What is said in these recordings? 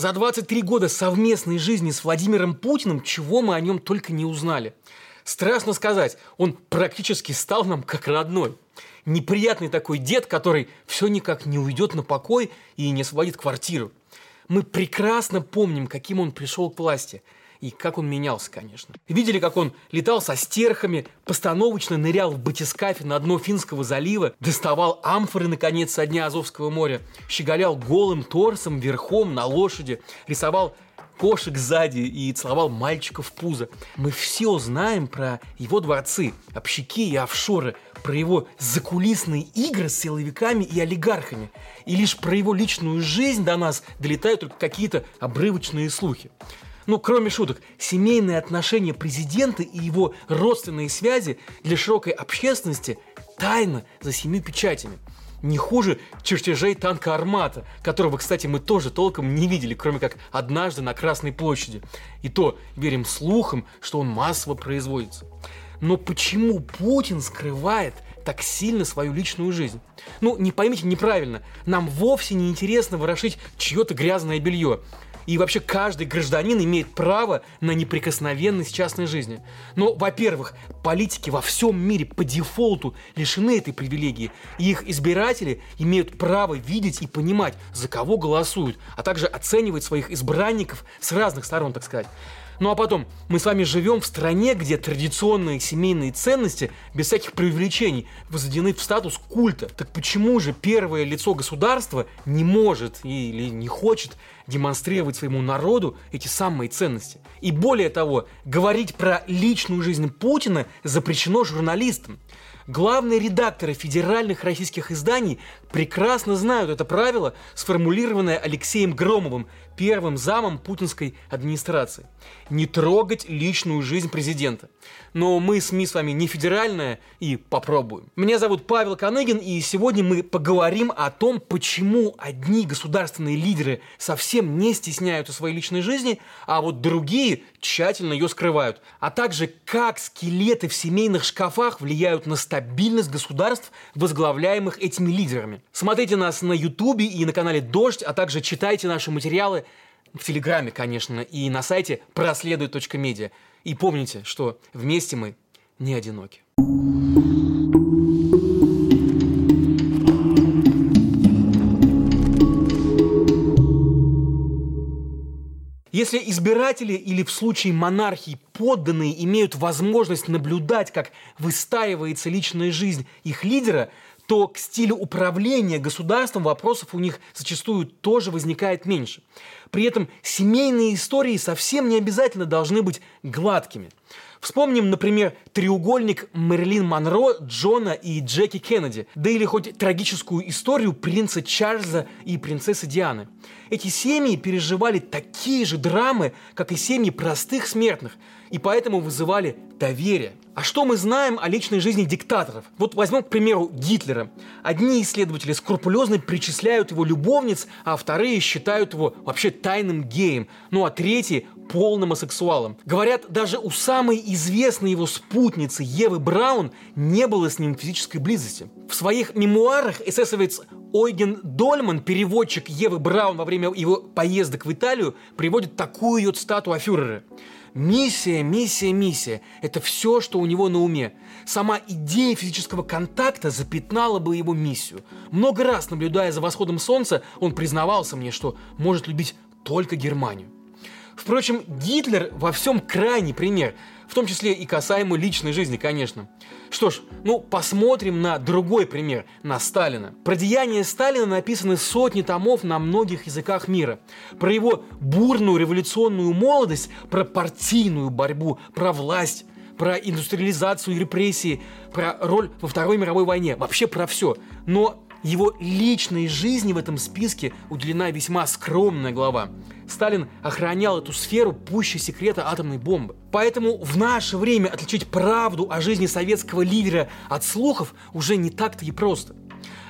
за 23 года совместной жизни с Владимиром Путиным, чего мы о нем только не узнали. Страшно сказать, он практически стал нам как родной. Неприятный такой дед, который все никак не уйдет на покой и не освободит квартиру. Мы прекрасно помним, каким он пришел к власти – и как он менялся, конечно. Видели, как он летал со стерхами, постановочно нырял в батискафе на дно Финского залива, доставал амфоры, наконец, со дня Азовского моря, щеголял голым торсом, верхом, на лошади, рисовал кошек сзади и целовал мальчиков в пузо. Мы все знаем про его дворцы, общаки и офшоры, про его закулисные игры с силовиками и олигархами. И лишь про его личную жизнь до нас долетают только какие-то обрывочные слухи. Ну, кроме шуток, семейные отношения президента и его родственные связи для широкой общественности тайна за семью печатями. Не хуже чертежей танка «Армата», которого, кстати, мы тоже толком не видели, кроме как однажды на Красной площади. И то верим слухам, что он массово производится. Но почему Путин скрывает так сильно свою личную жизнь? Ну, не поймите неправильно, нам вовсе не интересно ворошить чье-то грязное белье. И вообще каждый гражданин имеет право на неприкосновенность частной жизни. Но, во-первых, политики во всем мире по дефолту лишены этой привилегии. И их избиратели имеют право видеть и понимать, за кого голосуют, а также оценивать своих избранников с разных сторон, так сказать. Ну а потом, мы с вами живем в стране, где традиционные семейные ценности без всяких преувеличений возведены в статус культа. Так почему же первое лицо государства не может или не хочет демонстрировать своему народу эти самые ценности? И более того, говорить про личную жизнь Путина запрещено журналистам. Главные редакторы федеральных российских изданий прекрасно знают это правило, сформулированное Алексеем Громовым, первым замом путинской администрации. Не трогать личную жизнь президента. Но мы СМИ с вами не федеральная и попробуем. Меня зовут Павел Коныгин, и сегодня мы поговорим о том, почему одни государственные лидеры совсем не стесняются своей личной жизни, а вот другие тщательно ее скрывают. А также как скелеты в семейных шкафах влияют на стабильность государств, возглавляемых этими лидерами. Смотрите нас на Ютубе и на канале Дождь, а также читайте наши материалы в Телеграме, конечно, и на сайте проследует.медиа. И помните, что вместе мы не одиноки. Если избиратели или в случае монархии подданные имеют возможность наблюдать, как выстаивается личная жизнь их лидера, то к стилю управления государством вопросов у них зачастую тоже возникает меньше. При этом семейные истории совсем не обязательно должны быть гладкими. Вспомним, например, треугольник Мэрилин Монро, Джона и Джеки Кеннеди, да или хоть трагическую историю принца Чарльза и принцессы Дианы. Эти семьи переживали такие же драмы, как и семьи простых смертных, и поэтому вызывали доверие. А что мы знаем о личной жизни диктаторов? Вот возьмем, к примеру, Гитлера. Одни исследователи скрупулезно причисляют его любовниц, а вторые считают его вообще тайным геем, ну а третьи – полным асексуалом. Говорят, даже у самой известной его спутницы Евы Браун не было с ним физической близости. В своих мемуарах эсэсовец Ойген Дольман, переводчик Евы Браун во время его поездок в Италию, приводит такую ее цитату о фюрере. Миссия, миссия, миссия – это все, что у него на уме. Сама идея физического контакта запятнала бы его миссию. Много раз, наблюдая за восходом солнца, он признавался мне, что может любить только Германию. Впрочем, Гитлер во всем крайний пример, в том числе и касаемо личной жизни, конечно. Что ж, ну посмотрим на другой пример, на Сталина. Про деяния Сталина написаны сотни томов на многих языках мира. Про его бурную революционную молодость, про партийную борьбу, про власть, про индустриализацию и репрессии, про роль во Второй мировой войне, вообще про все. Но его личной жизни в этом списке уделена весьма скромная глава. Сталин охранял эту сферу пуще секрета атомной бомбы. Поэтому в наше время отличить правду о жизни советского лидера от слухов уже не так-то и просто.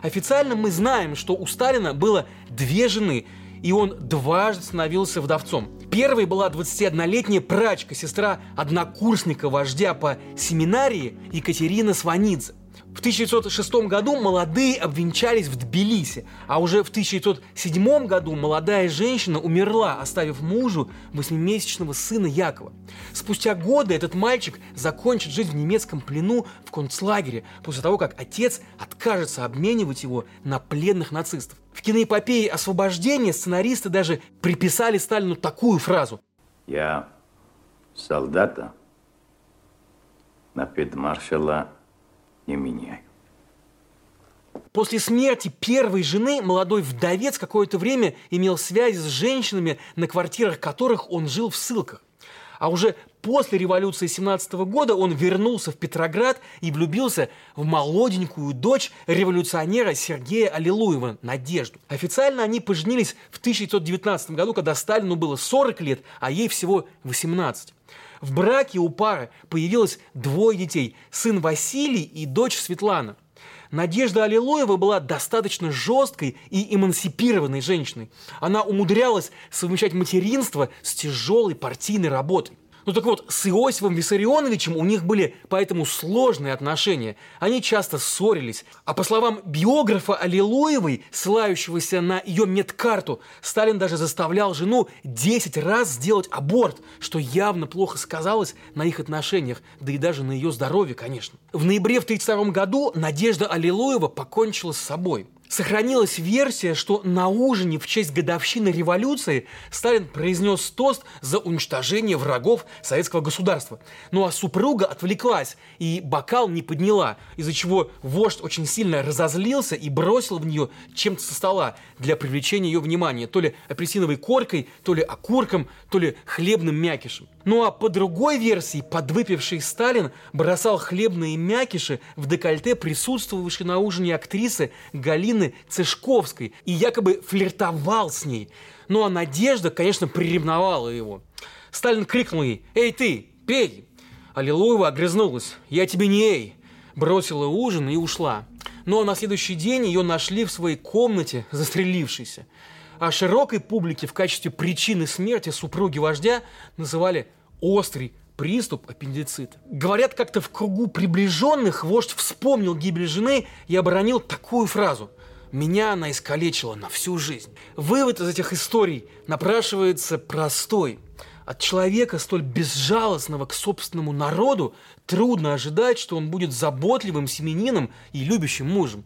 Официально мы знаем, что у Сталина было две жены, и он дважды становился вдовцом. Первой была 21-летняя прачка, сестра однокурсника вождя по семинарии Екатерина Сванидзе. В 1906 году молодые обвенчались в Тбилиси, а уже в 1907 году молодая женщина умерла, оставив мужу восьмимесячного сына Якова. Спустя годы этот мальчик закончит жизнь в немецком плену в концлагере, после того, как отец откажется обменивать его на пленных нацистов. В киноэпопее освобождения сценаристы даже приписали Сталину такую фразу. «Я солдата на фельдмаршала не меняю. После смерти первой жены молодой вдовец какое-то время имел связи с женщинами, на квартирах которых он жил в ссылках. А уже после революции 17 года он вернулся в Петроград и влюбился в молоденькую дочь революционера Сергея Аллилуева, Надежду. Официально они поженились в 1919 году, когда Сталину было 40 лет, а ей всего 18. В браке у пары появилось двое детей – сын Василий и дочь Светлана. Надежда Аллилуева была достаточно жесткой и эмансипированной женщиной. Она умудрялась совмещать материнство с тяжелой партийной работой. Ну так вот, с Иосифом Виссарионовичем у них были поэтому сложные отношения. Они часто ссорились. А по словам биографа Аллилуевой, ссылающегося на ее медкарту, Сталин даже заставлял жену 10 раз сделать аборт, что явно плохо сказалось на их отношениях, да и даже на ее здоровье, конечно. В ноябре в 1932 году Надежда Аллилуева покончила с собой. Сохранилась версия, что на ужине в честь годовщины революции Сталин произнес тост за уничтожение врагов советского государства. Ну а супруга отвлеклась и бокал не подняла, из-за чего вождь очень сильно разозлился и бросил в нее чем-то со стола для привлечения ее внимания. То ли апельсиновой коркой, то ли окурком, то ли хлебным мякишем. Ну а по другой версии, подвыпивший Сталин бросал хлебные мякиши в декольте присутствовавшей на ужине актрисы Галины Цышковской и якобы флиртовал с ней. Ну а Надежда, конечно, приревновала его. Сталин крикнул ей «Эй ты, пей!» Аллилуева огрызнулась «Я тебе не эй!» Бросила ужин и ушла. Ну а на следующий день ее нашли в своей комнате, застрелившейся а широкой публике в качестве причины смерти супруги вождя называли острый приступ аппендицита. Говорят, как-то в кругу приближенных вождь вспомнил гибель жены и оборонил такую фразу «Меня она искалечила на всю жизнь». Вывод из этих историй напрашивается простой. От человека, столь безжалостного к собственному народу, трудно ожидать, что он будет заботливым семенином и любящим мужем.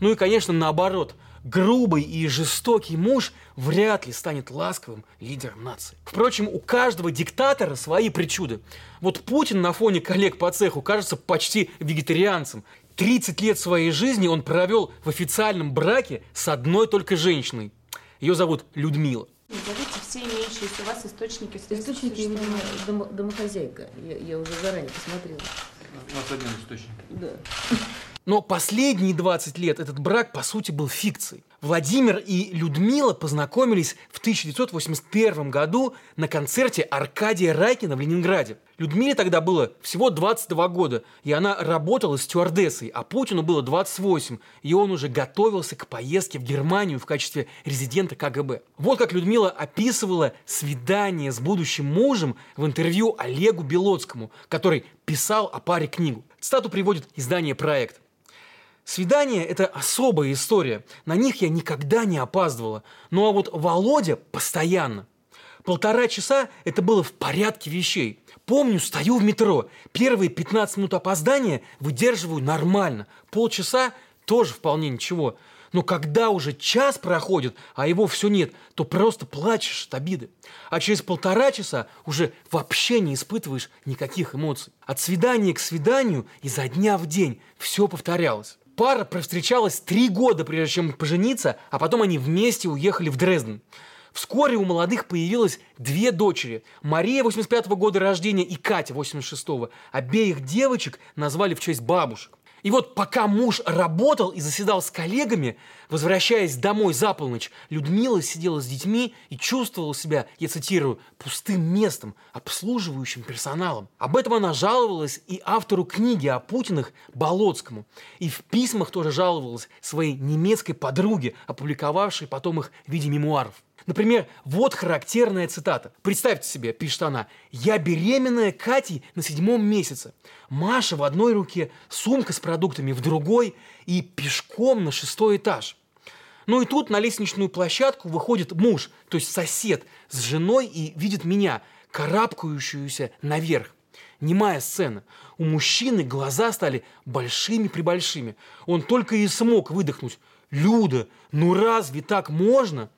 Ну и, конечно, наоборот – грубый и жестокий муж вряд ли станет ласковым лидером нации. Впрочем, у каждого диктатора свои причуды. Вот Путин на фоне коллег по цеху кажется почти вегетарианцем. 30 лет своей жизни он провел в официальном браке с одной только женщиной. Ее зовут Людмила. Назовите все имеющиеся у вас источники Источники именно домо, домохозяйка. Я, я уже заранее посмотрела. У нас один источник. Да. Но последние 20 лет этот брак, по сути, был фикцией. Владимир и Людмила познакомились в 1981 году на концерте Аркадия Райкина в Ленинграде. Людмиле тогда было всего 22 года, и она работала стюардессой, а Путину было 28, и он уже готовился к поездке в Германию в качестве резидента КГБ. Вот как Людмила описывала свидание с будущим мужем в интервью Олегу Белоцкому, который писал о паре книгу. Цитату приводит издание «Проект». Свидание – это особая история. На них я никогда не опаздывала. Ну а вот Володя постоянно. Полтора часа – это было в порядке вещей. Помню, стою в метро. Первые 15 минут опоздания выдерживаю нормально. Полчаса – тоже вполне ничего. Но когда уже час проходит, а его все нет, то просто плачешь от обиды. А через полтора часа уже вообще не испытываешь никаких эмоций. От свидания к свиданию изо дня в день все повторялось. Пара провстречалась три года, прежде чем пожениться, а потом они вместе уехали в Дрезден. Вскоре у молодых появилось две дочери. Мария 85 -го года рождения и Катя 86 -го. Обеих девочек назвали в честь бабушек. И вот пока муж работал и заседал с коллегами, возвращаясь домой за полночь, Людмила сидела с детьми и чувствовала себя, я цитирую, пустым местом, обслуживающим персоналом. Об этом она жаловалась и автору книги о Путинах Болоцкому. И в письмах тоже жаловалась своей немецкой подруге, опубликовавшей потом их в виде мемуаров. Например, вот характерная цитата. Представьте себе, пишет она, «Я беременная Катей на седьмом месяце. Маша в одной руке, сумка с продуктами в другой и пешком на шестой этаж». Ну и тут на лестничную площадку выходит муж, то есть сосед, с женой и видит меня, карабкающуюся наверх. Немая сцена. У мужчины глаза стали большими-пребольшими. Он только и смог выдохнуть. «Люда, ну разве так можно?»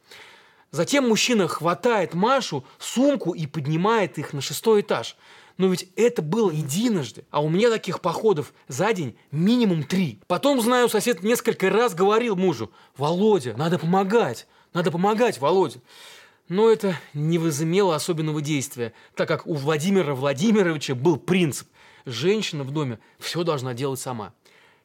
Затем мужчина хватает Машу, сумку и поднимает их на шестой этаж. Но ведь это было единожды, а у меня таких походов за день минимум три. Потом, знаю, сосед несколько раз говорил мужу, «Володя, надо помогать, надо помогать, Володя». Но это не возымело особенного действия, так как у Владимира Владимировича был принцип «женщина в доме все должна делать сама».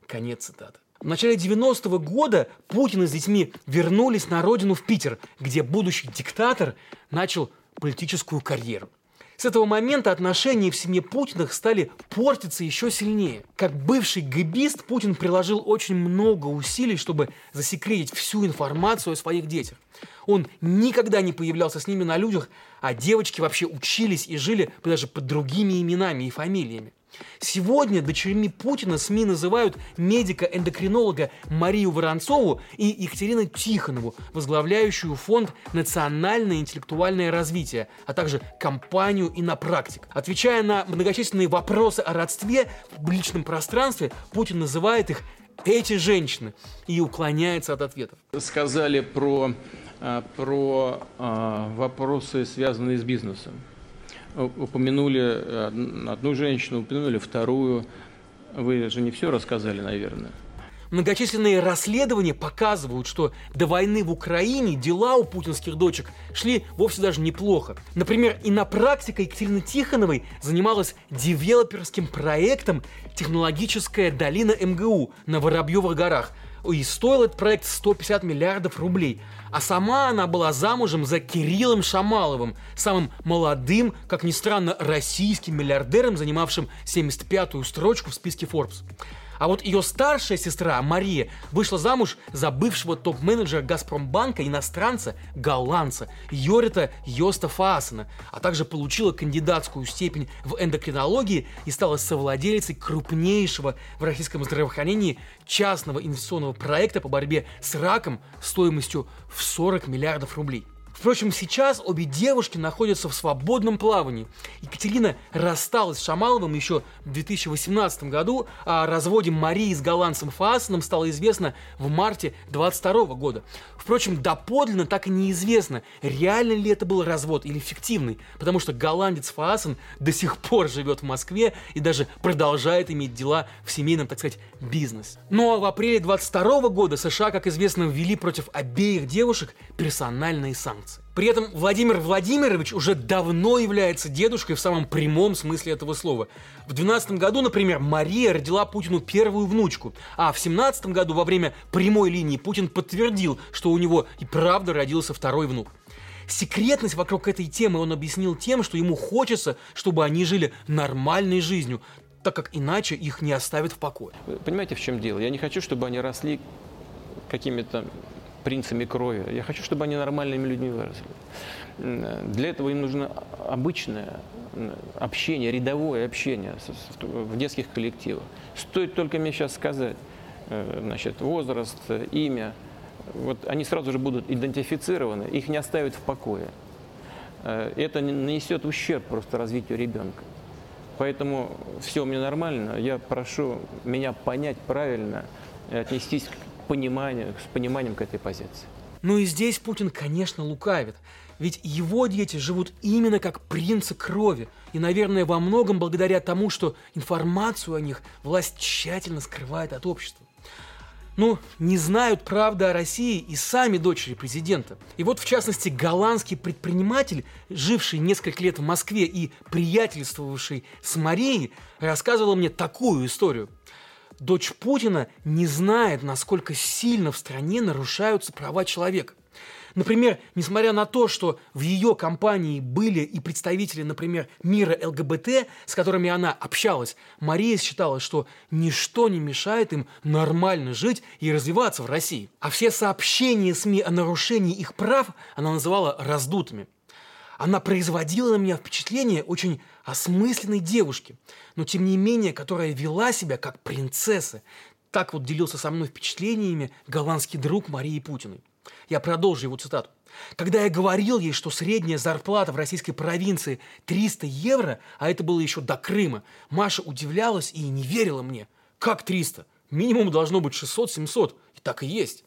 Конец цитаты. В начале 90-го года Путин с детьми вернулись на родину в Питер, где будущий диктатор начал политическую карьеру. С этого момента отношения в семье Путиных стали портиться еще сильнее. Как бывший гэбист, Путин приложил очень много усилий, чтобы засекретить всю информацию о своих детях. Он никогда не появлялся с ними на людях, а девочки вообще учились и жили даже под другими именами и фамилиями. Сегодня дочерьми Путина СМИ называют медика-эндокринолога Марию Воронцову и Екатерину Тихонову, возглавляющую фонд «Национальное интеллектуальное развитие», а также компанию «Инопрактик». Отвечая на многочисленные вопросы о родстве в публичном пространстве, Путин называет их «эти женщины» и уклоняется от ответов. Сказали про, а, про а, вопросы, связанные с бизнесом упомянули одну женщину, упомянули вторую. Вы же не все рассказали, наверное. Многочисленные расследования показывают, что до войны в Украине дела у путинских дочек шли вовсе даже неплохо. Например, и на практике Екатерины Тихоновой занималась девелоперским проектом «Технологическая долина МГУ» на Воробьевых горах – и стоил этот проект 150 миллиардов рублей. А сама она была замужем за Кириллом Шамаловым, самым молодым, как ни странно, российским миллиардером, занимавшим 75-ю строчку в списке Forbes. А вот ее старшая сестра Мария вышла замуж за бывшего топ-менеджера Газпромбанка иностранца, голландца Йорита Йоста Фаасена, а также получила кандидатскую степень в эндокринологии и стала совладелицей крупнейшего в российском здравоохранении частного инвестиционного проекта по борьбе с раком стоимостью в 40 миллиардов рублей. Впрочем, сейчас обе девушки находятся в свободном плавании. Екатерина рассталась с Шамаловым еще в 2018 году, а о разводе Марии с голландцем Фаасеном стало известно в марте 2022 года. Впрочем, доподлинно так и неизвестно, реально ли это был развод или фиктивный, потому что голландец Фаасен до сих пор живет в Москве и даже продолжает иметь дела в семейном, так сказать, бизнесе. Ну а в апреле 2022 года США, как известно, ввели против обеих девушек персональные санкции. При этом Владимир Владимирович уже давно является дедушкой в самом прямом смысле этого слова. В 12 году, например, Мария родила Путину первую внучку, а в 17 году во время прямой линии Путин подтвердил, что у него и правда родился второй внук. Секретность вокруг этой темы он объяснил тем, что ему хочется, чтобы они жили нормальной жизнью, так как иначе их не оставят в покое. Понимаете, в чем дело? Я не хочу, чтобы они росли какими-то принцами крови. Я хочу, чтобы они нормальными людьми выросли. Для этого им нужно обычное общение, рядовое общение в детских коллективах. Стоит только мне сейчас сказать, э, значит, возраст, имя, вот они сразу же будут идентифицированы, их не оставят в покое. Э, это нанесет ущерб просто развитию ребенка. Поэтому все у меня нормально. Я прошу меня понять правильно, отнестись пониманию, с пониманием к этой позиции. Ну и здесь Путин, конечно, лукавит. Ведь его дети живут именно как принцы крови. И, наверное, во многом благодаря тому, что информацию о них власть тщательно скрывает от общества. Ну, не знают правды о России и сами дочери президента. И вот, в частности, голландский предприниматель, живший несколько лет в Москве и приятельствовавший с Марией, рассказывал мне такую историю – дочь Путина не знает, насколько сильно в стране нарушаются права человека. Например, несмотря на то, что в ее компании были и представители, например, мира ЛГБТ, с которыми она общалась, Мария считала, что ничто не мешает им нормально жить и развиваться в России. А все сообщения СМИ о нарушении их прав она называла раздутыми. Она производила на меня впечатление очень осмысленной девушки, но тем не менее, которая вела себя как принцесса. Так вот делился со мной впечатлениями голландский друг Марии Путиной. Я продолжу его цитату. Когда я говорил ей, что средняя зарплата в российской провинции 300 евро, а это было еще до Крыма, Маша удивлялась и не верила мне. Как 300? Минимум должно быть 600-700. И так и есть.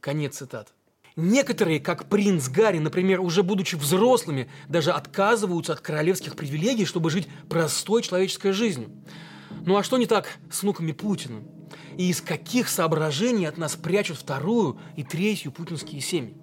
Конец цитаты. Некоторые, как принц Гарри, например, уже будучи взрослыми, даже отказываются от королевских привилегий, чтобы жить простой человеческой жизнью. Ну а что не так с внуками Путина? И из каких соображений от нас прячут вторую и третью путинские семьи?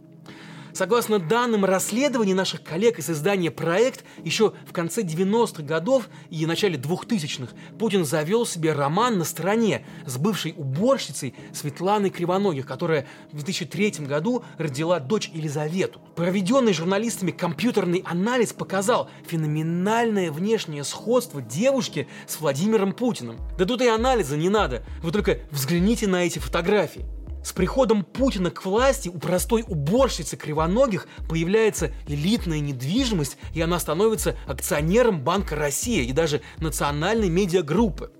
Согласно данным расследований наших коллег из издания «Проект», еще в конце 90-х годов и начале 2000-х Путин завел себе роман на стороне с бывшей уборщицей Светланой Кривоногих, которая в 2003 году родила дочь Елизавету. Проведенный журналистами компьютерный анализ показал феноменальное внешнее сходство девушки с Владимиром Путиным. Да тут и анализа не надо, вы только взгляните на эти фотографии. С приходом Путина к власти у простой уборщицы кривоногих появляется элитная недвижимость, и она становится акционером Банка России и даже национальной медиагруппы.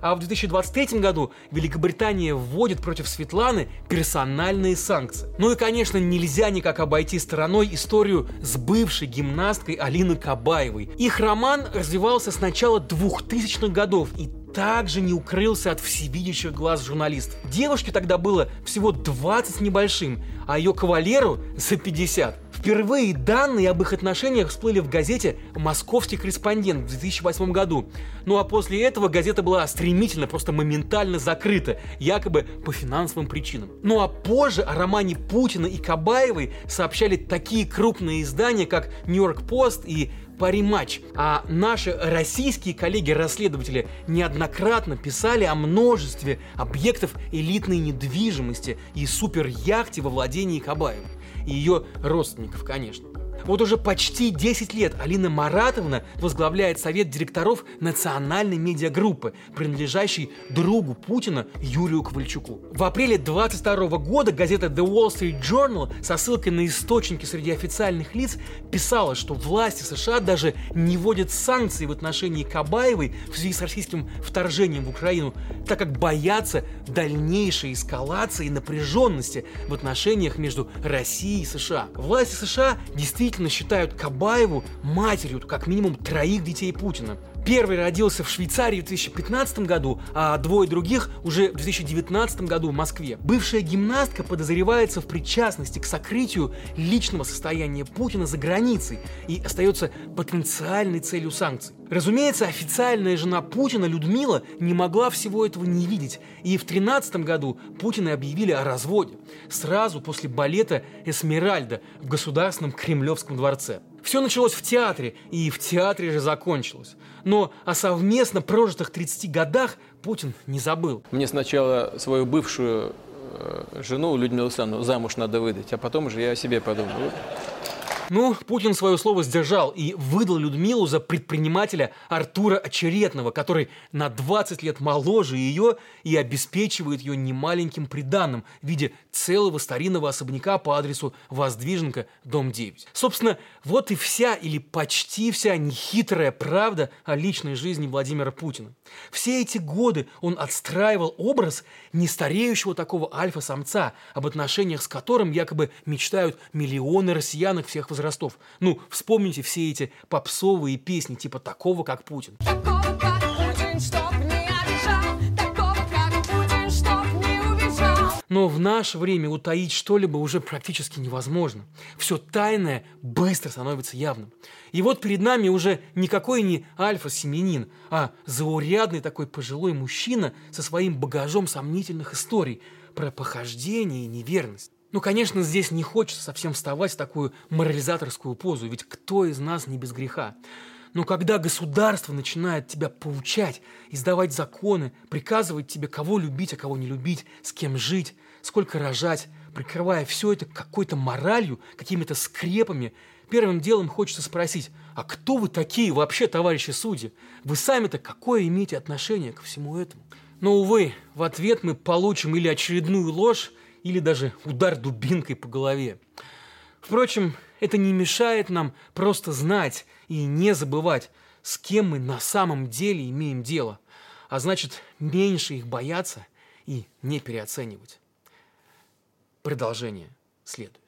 А в 2023 году Великобритания вводит против Светланы персональные санкции. Ну и, конечно, нельзя никак обойти стороной историю с бывшей гимнасткой Алиной Кабаевой. Их роман развивался с начала 2000-х годов, и также не укрылся от всевидящих глаз журналистов. Девушке тогда было всего 20 с небольшим, а ее кавалеру за 50. Впервые данные об их отношениях всплыли в газете «Московский корреспондент» в 2008 году. Ну а после этого газета была стремительно, просто моментально закрыта, якобы по финансовым причинам. Ну а позже о романе Путина и Кабаевой сообщали такие крупные издания, как «Нью-Йорк Пост» и пари-матч. А наши российские коллеги-расследователи неоднократно писали о множестве объектов элитной недвижимости и суперяхте во владении Кабаева. И ее родственников, конечно. Вот уже почти 10 лет Алина Маратовна возглавляет совет директоров национальной медиагруппы, принадлежащей другу Путина Юрию Ковальчуку. В апреле 22 года газета The Wall Street Journal со ссылкой на источники среди официальных лиц писала, что власти США даже не вводят санкции в отношении Кабаевой в связи с российским вторжением в Украину, так как боятся дальнейшей эскалации напряженности в отношениях между Россией и США. Власти США действительно действительно считают Кабаеву матерью как минимум троих детей Путина. Первый родился в Швейцарии в 2015 году, а двое других уже в 2019 году в Москве. Бывшая гимнастка подозревается в причастности к сокрытию личного состояния Путина за границей и остается потенциальной целью санкций. Разумеется, официальная жена Путина Людмила не могла всего этого не видеть, и в 2013 году Путина объявили о разводе, сразу после балета «Эсмеральда» в Государственном Кремлевском дворце. Все началось в театре, и в театре же закончилось. Но о совместно прожитых 30 годах Путин не забыл. Мне сначала свою бывшую э, жену Людмилу Александровну замуж надо выдать, а потом уже я о себе подумал. Ну, Путин свое слово сдержал и выдал Людмилу за предпринимателя Артура Очеретного, который на 20 лет моложе ее и обеспечивает ее немаленьким приданным в виде целого старинного особняка по адресу Воздвиженка, дом 9. Собственно, вот и вся или почти вся нехитрая правда о личной жизни Владимира Путина. Все эти годы он отстраивал образ нестареющего такого альфа-самца, об отношениях с которым якобы мечтают миллионы россиянок всех возрастов. Ну, вспомните все эти попсовые песни типа такого, как Путин. Такого, как Путин, чтоб не обижал. Такого, как Путин, чтоб не убежал. Но в наше время утаить что-либо уже практически невозможно. Все тайное быстро становится явным. И вот перед нами уже никакой не альфа-семенин, а заурядный такой пожилой мужчина со своим багажом сомнительных историй про похождение и неверность. Ну, конечно, здесь не хочется совсем вставать в такую морализаторскую позу, ведь кто из нас не без греха? Но когда государство начинает тебя поучать, издавать законы, приказывать тебе, кого любить, а кого не любить, с кем жить, сколько рожать, прикрывая все это какой-то моралью, какими-то скрепами, первым делом хочется спросить, а кто вы такие вообще, товарищи судьи? Вы сами-то какое имеете отношение ко всему этому? Но, увы, в ответ мы получим или очередную ложь, или даже удар дубинкой по голове. Впрочем, это не мешает нам просто знать и не забывать, с кем мы на самом деле имеем дело, а значит, меньше их бояться и не переоценивать. Продолжение следует.